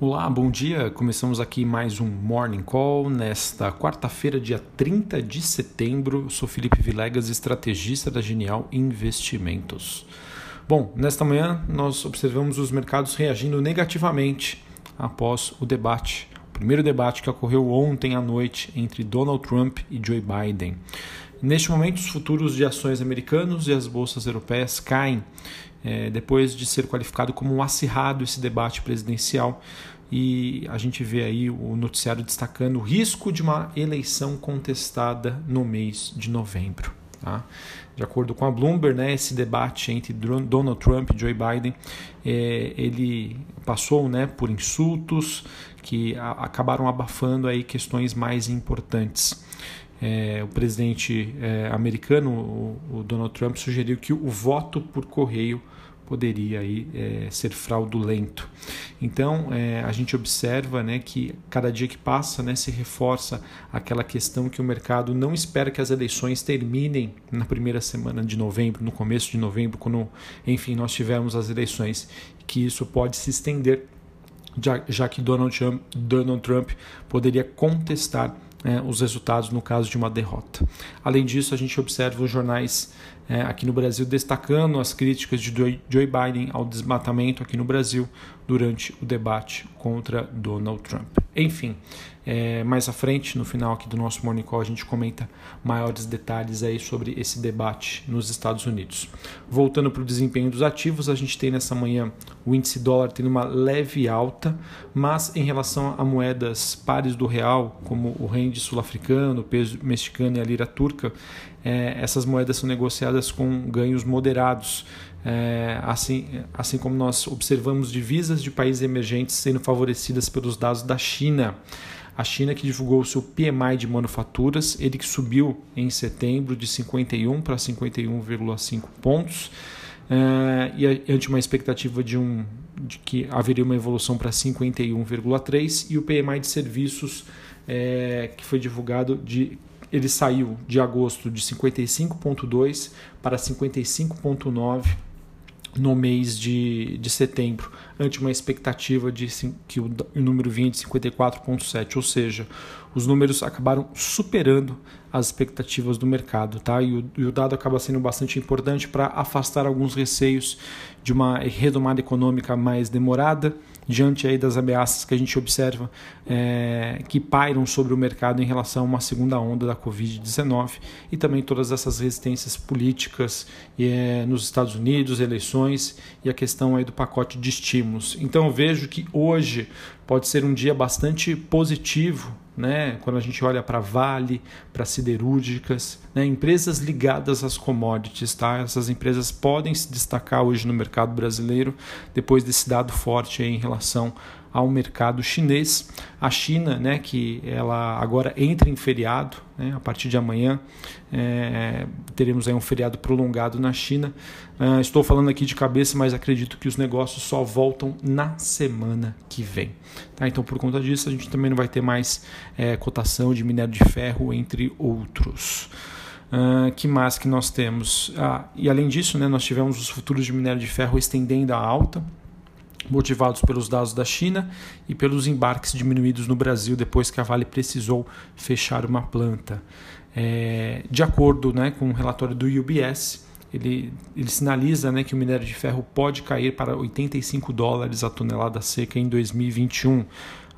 Olá, bom dia. Começamos aqui mais um Morning Call nesta quarta-feira, dia 30 de setembro. Eu sou Felipe Vilegas, estrategista da Genial Investimentos. Bom, nesta manhã nós observamos os mercados reagindo negativamente após o debate, o primeiro debate que ocorreu ontem à noite entre Donald Trump e Joe Biden. Neste momento, os futuros de ações americanos e as bolsas europeias caem é, depois de ser qualificado como acirrado esse debate presidencial. E a gente vê aí o noticiário destacando o risco de uma eleição contestada no mês de novembro. Tá? De acordo com a Bloomberg, né, esse debate entre Donald Trump e Joe Biden, é, ele passou né, por insultos que a, acabaram abafando aí questões mais importantes. É, o presidente é, americano, o, o, Donald Trump, sugeriu que o voto por correio poderia aí, é, ser fraudulento. Então é, a gente observa né, que cada dia que passa né, se reforça aquela questão que o mercado não espera que as eleições terminem na primeira semana de novembro, no começo de novembro, quando enfim nós tivermos as eleições, que isso pode se estender já, já que Donald Trump, Donald Trump poderia contestar é, os resultados no caso de uma derrota. Além disso, a gente observa os jornais é, aqui no Brasil destacando as críticas de Joe Biden ao desmatamento aqui no Brasil durante o debate contra Donald Trump. Enfim, é, mais à frente, no final aqui do nosso Morning Call, a gente comenta maiores detalhes aí sobre esse debate nos Estados Unidos. Voltando para o desempenho dos ativos, a gente tem nessa manhã o índice dólar tendo uma leve alta, mas em relação a moedas pares do real, como o rende sul-africano, o peso mexicano e a lira turca, é, essas moedas são negociadas com ganhos moderados. É, assim, assim como nós observamos divisas de países emergentes sendo favorecidas pelos dados da China. A China que divulgou o seu PMI de manufaturas, ele que subiu em setembro de 51 para 51,5 pontos, é, e ante uma expectativa de, um, de que haveria uma evolução para 51,3 e o PMI de serviços é, que foi divulgado de ele saiu de agosto de 55,2 para 55,9 no mês de, de setembro, ante uma expectativa de que o, o número vinha de 54,7, ou seja, os números acabaram superando as expectativas do mercado, tá? E o, e o dado acaba sendo bastante importante para afastar alguns receios de uma retomada econômica mais demorada diante aí das ameaças que a gente observa é, que pairam sobre o mercado em relação a uma segunda onda da Covid-19 e também todas essas resistências políticas é, nos Estados Unidos, eleições e a questão aí do pacote de estímulos. Então eu vejo que hoje pode ser um dia bastante positivo né? quando a gente olha para Vale, para siderúrgicas, né? empresas ligadas às commodities. Tá? Essas empresas podem se destacar hoje no mercado brasileiro depois desse dado forte em relação ao mercado chinês. A China, né, que ela agora entra em feriado, né, a partir de amanhã é, teremos aí um feriado prolongado na China. Uh, estou falando aqui de cabeça, mas acredito que os negócios só voltam na semana que vem. Tá? Então, por conta disso, a gente também não vai ter mais é, cotação de minério de ferro, entre outros. Uh, que mais que nós temos? Ah, e além disso, né, nós tivemos os futuros de minério de ferro estendendo a alta motivados pelos dados da China e pelos embarques diminuídos no Brasil depois que a Vale precisou fechar uma planta. É, de acordo né, com o um relatório do UBS, ele, ele sinaliza né, que o minério de ferro pode cair para 85 dólares a tonelada seca em 2021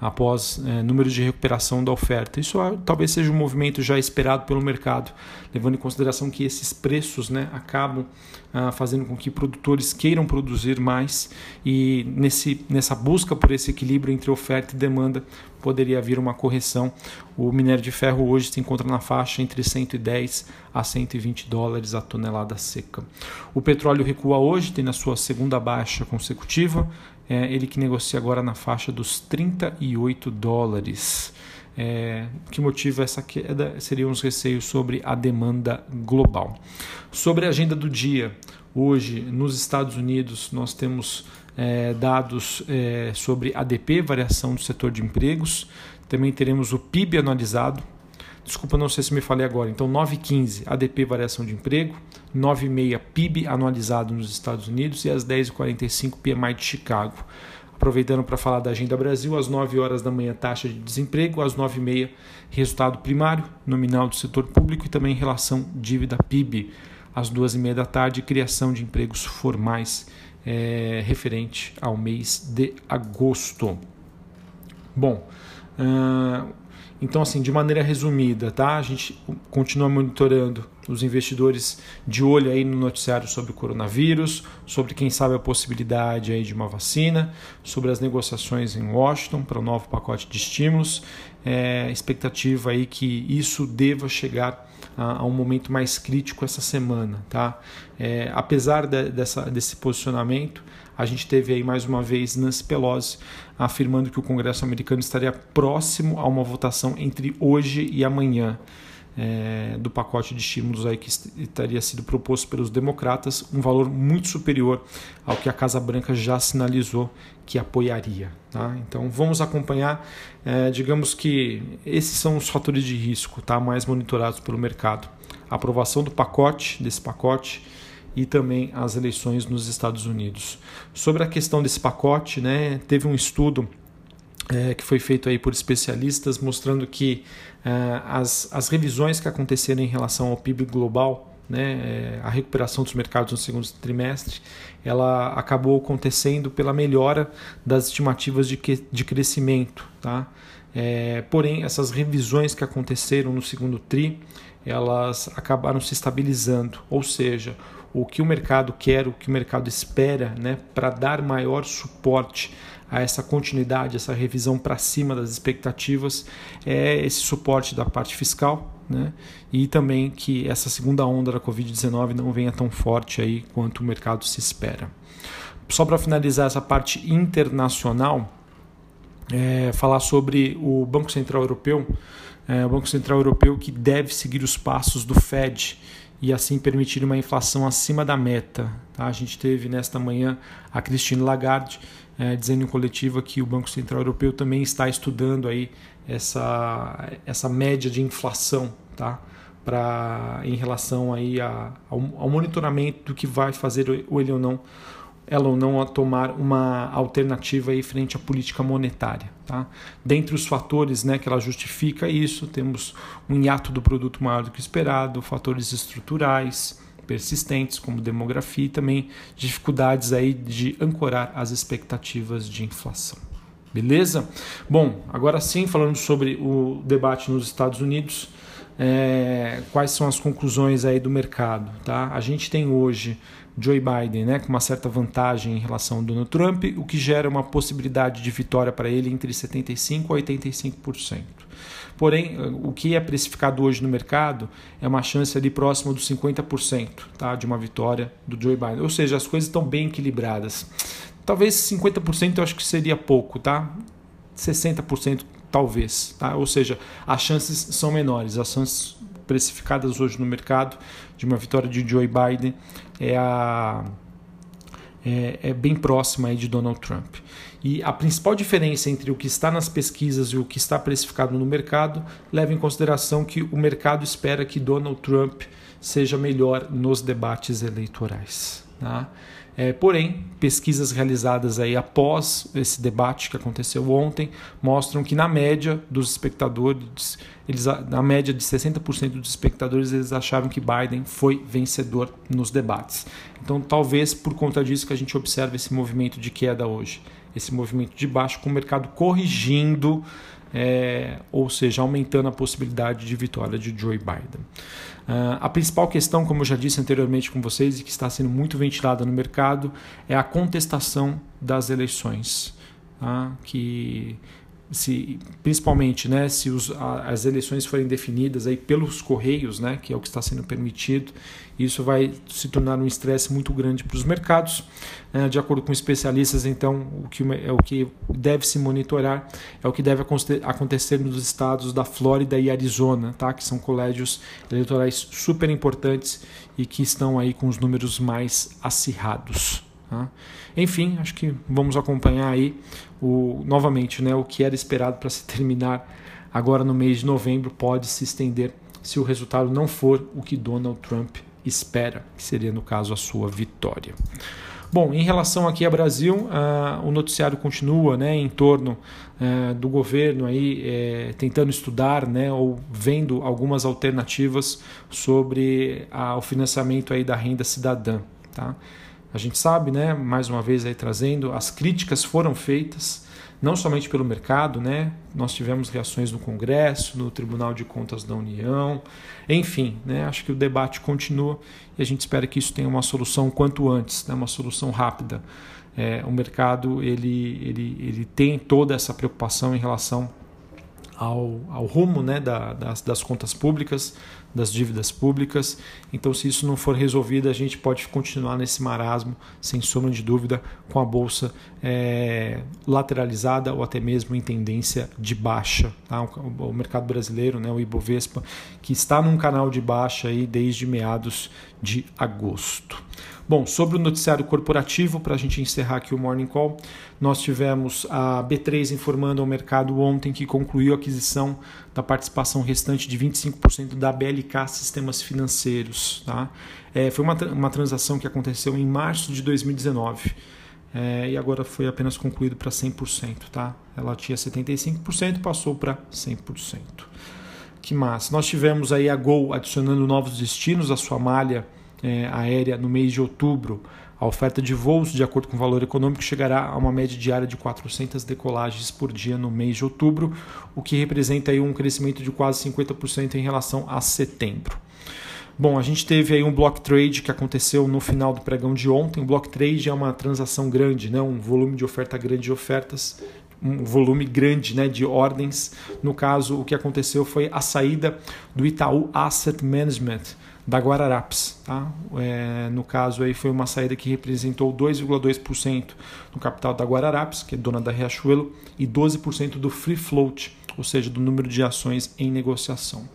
após é, números de recuperação da oferta. Isso ah, talvez seja um movimento já esperado pelo mercado, levando em consideração que esses preços né, acabam ah, fazendo com que produtores queiram produzir mais e nesse, nessa busca por esse equilíbrio entre oferta e demanda poderia vir uma correção. O minério de ferro hoje se encontra na faixa entre 110 a 120 dólares a tonelada seca. O petróleo recua hoje, tem na sua segunda baixa consecutiva, é, ele que negocia agora na faixa dos 38 dólares. É, que motiva essa queda seriam os receios sobre a demanda global. Sobre a agenda do dia, hoje nos Estados Unidos nós temos é, dados é, sobre ADP, variação do setor de empregos, também teremos o PIB anualizado, Desculpa, não sei se me falei agora. Então, 9,15 ADP variação de emprego, 9,6 PIB anualizado nos Estados Unidos e às 10h45 PMI de Chicago. Aproveitando para falar da Agenda Brasil, às 9 horas da manhã, taxa de desemprego, às 9 e meia, resultado primário, nominal do setor público e também relação dívida-PIB. Às duas e meia da tarde, criação de empregos formais é, referente ao mês de agosto. Bom, uh, então, assim, de maneira resumida, tá? A gente continua monitorando os investidores de olho aí no noticiário sobre o coronavírus, sobre quem sabe a possibilidade aí de uma vacina, sobre as negociações em Washington para o novo pacote de estímulos. É, expectativa aí que isso deva chegar a, a um momento mais crítico essa semana, tá? É, apesar de, dessa, desse posicionamento, a gente teve aí mais uma vez Nancy Pelosi afirmando que o Congresso americano estaria próximo a uma votação entre hoje e amanhã. É, do pacote de estímulos aí que estaria sido proposto pelos democratas, um valor muito superior ao que a Casa Branca já sinalizou que apoiaria. Tá? Então vamos acompanhar, é, digamos que esses são os fatores de risco tá? mais monitorados pelo mercado. A aprovação do pacote, desse pacote, e também as eleições nos Estados Unidos. Sobre a questão desse pacote, né, teve um estudo é, que foi feito aí por especialistas mostrando que é, as, as revisões que aconteceram em relação ao PIB global, né, é, a recuperação dos mercados no segundo trimestre, ela acabou acontecendo pela melhora das estimativas de, que, de crescimento. Tá? É, porém, essas revisões que aconteceram no segundo TRI, elas acabaram se estabilizando, ou seja, o que o mercado quer, o que o mercado espera, né, para dar maior suporte a essa continuidade, essa revisão para cima das expectativas, é esse suporte da parte fiscal, né, e também que essa segunda onda da Covid-19 não venha tão forte aí quanto o mercado se espera. Só para finalizar essa parte internacional, é, falar sobre o Banco Central Europeu, é, o Banco Central Europeu que deve seguir os passos do Fed e assim permitir uma inflação acima da meta. Tá? A gente teve nesta manhã a Christine Lagarde é, dizendo em coletiva que o Banco Central Europeu também está estudando aí essa, essa média de inflação, tá? Pra, em relação aí a, ao, ao monitoramento do que vai fazer o ele ou não ela ou não a tomar uma alternativa aí frente à política monetária. Tá? Dentre os fatores né, que ela justifica isso, temos um hiato do produto maior do que esperado, fatores estruturais persistentes, como demografia e também dificuldades aí de ancorar as expectativas de inflação. Beleza? Bom, agora sim, falando sobre o debate nos Estados Unidos, é, quais são as conclusões aí do mercado? Tá? A gente tem hoje Joe Biden, né, com uma certa vantagem em relação ao Donald Trump, o que gera uma possibilidade de vitória para ele entre 75% a 85%. Porém, o que é precificado hoje no mercado é uma chance ali próxima dos 50% tá, de uma vitória do Joe Biden. Ou seja, as coisas estão bem equilibradas. Talvez 50% eu acho que seria pouco, tá? 60% talvez, tá? Ou seja, as chances são menores, as chances precificadas hoje no mercado de uma vitória de Joe Biden é, a, é, é bem próxima de Donald Trump. E a principal diferença entre o que está nas pesquisas e o que está precificado no mercado leva em consideração que o mercado espera que Donald Trump seja melhor nos debates eleitorais. Tá? É, porém, pesquisas realizadas aí após esse debate que aconteceu ontem mostram que na média dos espectadores, eles, na média de 60% dos espectadores, eles acharam que Biden foi vencedor nos debates. Então, talvez por conta disso que a gente observa esse movimento de queda hoje, esse movimento de baixo com o mercado corrigindo é, ou seja, aumentando a possibilidade de vitória de Joe Biden. Uh, a principal questão, como eu já disse anteriormente com vocês e que está sendo muito ventilada no mercado, é a contestação das eleições, tá? que se principalmente né, se os, a, as eleições forem definidas aí pelos correios, né, que é o que está sendo permitido, isso vai se tornar um estresse muito grande para os mercados. É, de acordo com especialistas, então, o que é o que deve se monitorar é o que deve acontecer nos estados da Flórida e Arizona, tá, que são colégios eleitorais super importantes e que estão aí com os números mais acirrados. Tá? Enfim, acho que vamos acompanhar aí o, novamente né, o que era esperado para se terminar agora no mês de novembro pode se estender se o resultado não for o que Donald Trump espera, que seria no caso a sua vitória. Bom, em relação aqui ao Brasil, uh, o noticiário continua né, em torno uh, do governo aí, eh, tentando estudar né, ou vendo algumas alternativas sobre uh, o financiamento aí da renda cidadã. Tá? A gente sabe, né, mais uma vez aí trazendo, as críticas foram feitas não somente pelo mercado, né? Nós tivemos reações no Congresso, no Tribunal de Contas da União, enfim, né? Acho que o debate continua e a gente espera que isso tenha uma solução quanto antes, né? Uma solução rápida. É, o mercado ele, ele, ele tem toda essa preocupação em relação ao, ao rumo né, da, das, das contas públicas, das dívidas públicas. Então, se isso não for resolvido, a gente pode continuar nesse marasmo, sem sombra de dúvida, com a bolsa é, lateralizada ou até mesmo em tendência de baixa. Tá? O, mercado brasileiro, né, o Ibovespa, que está num canal de baixa aí desde meados de agosto. Bom, sobre o noticiário corporativo, para a gente encerrar aqui o Morning Call, nós tivemos a B3 informando ao mercado ontem que concluiu a aquisição da participação restante de 25% da BLK Sistemas Financeiros. Tá? É, foi uma, uma transação que aconteceu em março de 2019. É, e agora foi apenas concluído para 100%. Tá? Ela tinha 75%, passou para 100%. Que massa. Nós tivemos aí a Gol adicionando novos destinos à sua malha é, aérea no mês de outubro. A oferta de voos, de acordo com o valor econômico, chegará a uma média diária de 400 decolagens por dia no mês de outubro, o que representa aí um crescimento de quase 50% em relação a setembro. Bom, a gente teve aí um block trade que aconteceu no final do pregão de ontem. O block trade é uma transação grande, né? um volume de oferta grande de ofertas, um volume grande né, de ordens. No caso, o que aconteceu foi a saída do Itaú Asset Management da Guararapes. Tá? É, no caso, aí foi uma saída que representou 2,2% no capital da Guararapes, que é dona da Riachuelo, e 12% do free float, ou seja, do número de ações em negociação.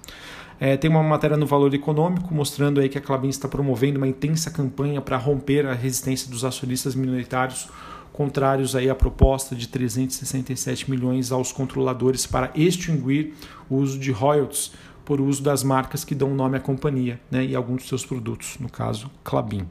É, tem uma matéria no Valor Econômico mostrando aí que a Clabin está promovendo uma intensa campanha para romper a resistência dos acionistas minoritários contrários aí à proposta de 367 milhões aos controladores para extinguir o uso de royalties por uso das marcas que dão nome à companhia né, e alguns dos seus produtos, no caso Clabin.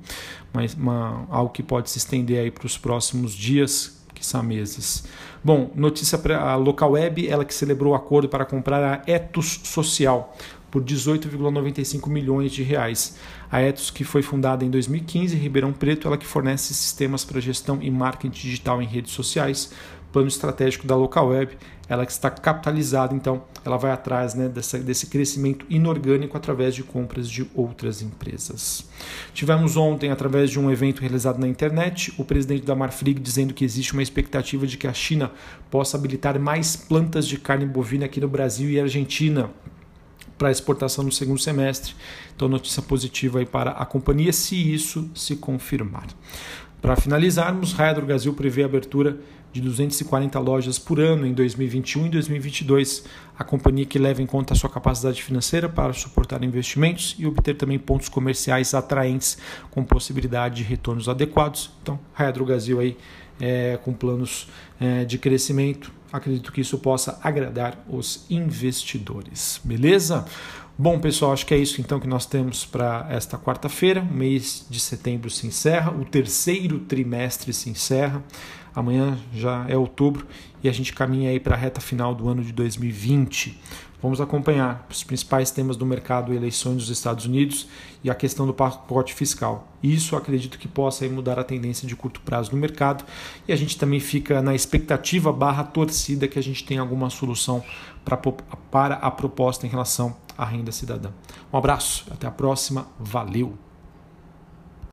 Mas uma, algo que pode se estender aí para os próximos dias, que são meses. Bom, notícia para a Local Web, ela que celebrou o acordo para comprar a Etos Social por 18,95 milhões de reais. A Etos, que foi fundada em 2015 em Ribeirão Preto, ela que fornece sistemas para gestão e marketing digital em redes sociais, plano estratégico da Local Web, ela que está capitalizada, então ela vai atrás né, dessa, desse crescimento inorgânico através de compras de outras empresas. Tivemos ontem, através de um evento realizado na internet, o presidente da Marfrig dizendo que existe uma expectativa de que a China possa habilitar mais plantas de carne bovina aqui no Brasil e Argentina para exportação no segundo semestre. Então, notícia positiva aí para a companhia, se isso se confirmar. Para finalizarmos, Raia Brasil prevê a abertura de 240 lojas por ano em 2021 e 2022. A companhia que leva em conta a sua capacidade financeira para suportar investimentos e obter também pontos comerciais atraentes com possibilidade de retornos adequados. Então, Raia Brasil aí é, com planos é, de crescimento. Acredito que isso possa agradar os investidores. Beleza? Bom, pessoal, acho que é isso então que nós temos para esta quarta-feira. O mês de setembro se encerra, o terceiro trimestre se encerra. Amanhã já é outubro e a gente caminha aí para a reta final do ano de 2020. Vamos acompanhar os principais temas do mercado, eleições dos Estados Unidos e a questão do pacote fiscal. Isso acredito que possa mudar a tendência de curto prazo no mercado e a gente também fica na expectativa barra torcida que a gente tenha alguma solução pra, para a proposta em relação à renda cidadã. Um abraço, até a próxima, valeu!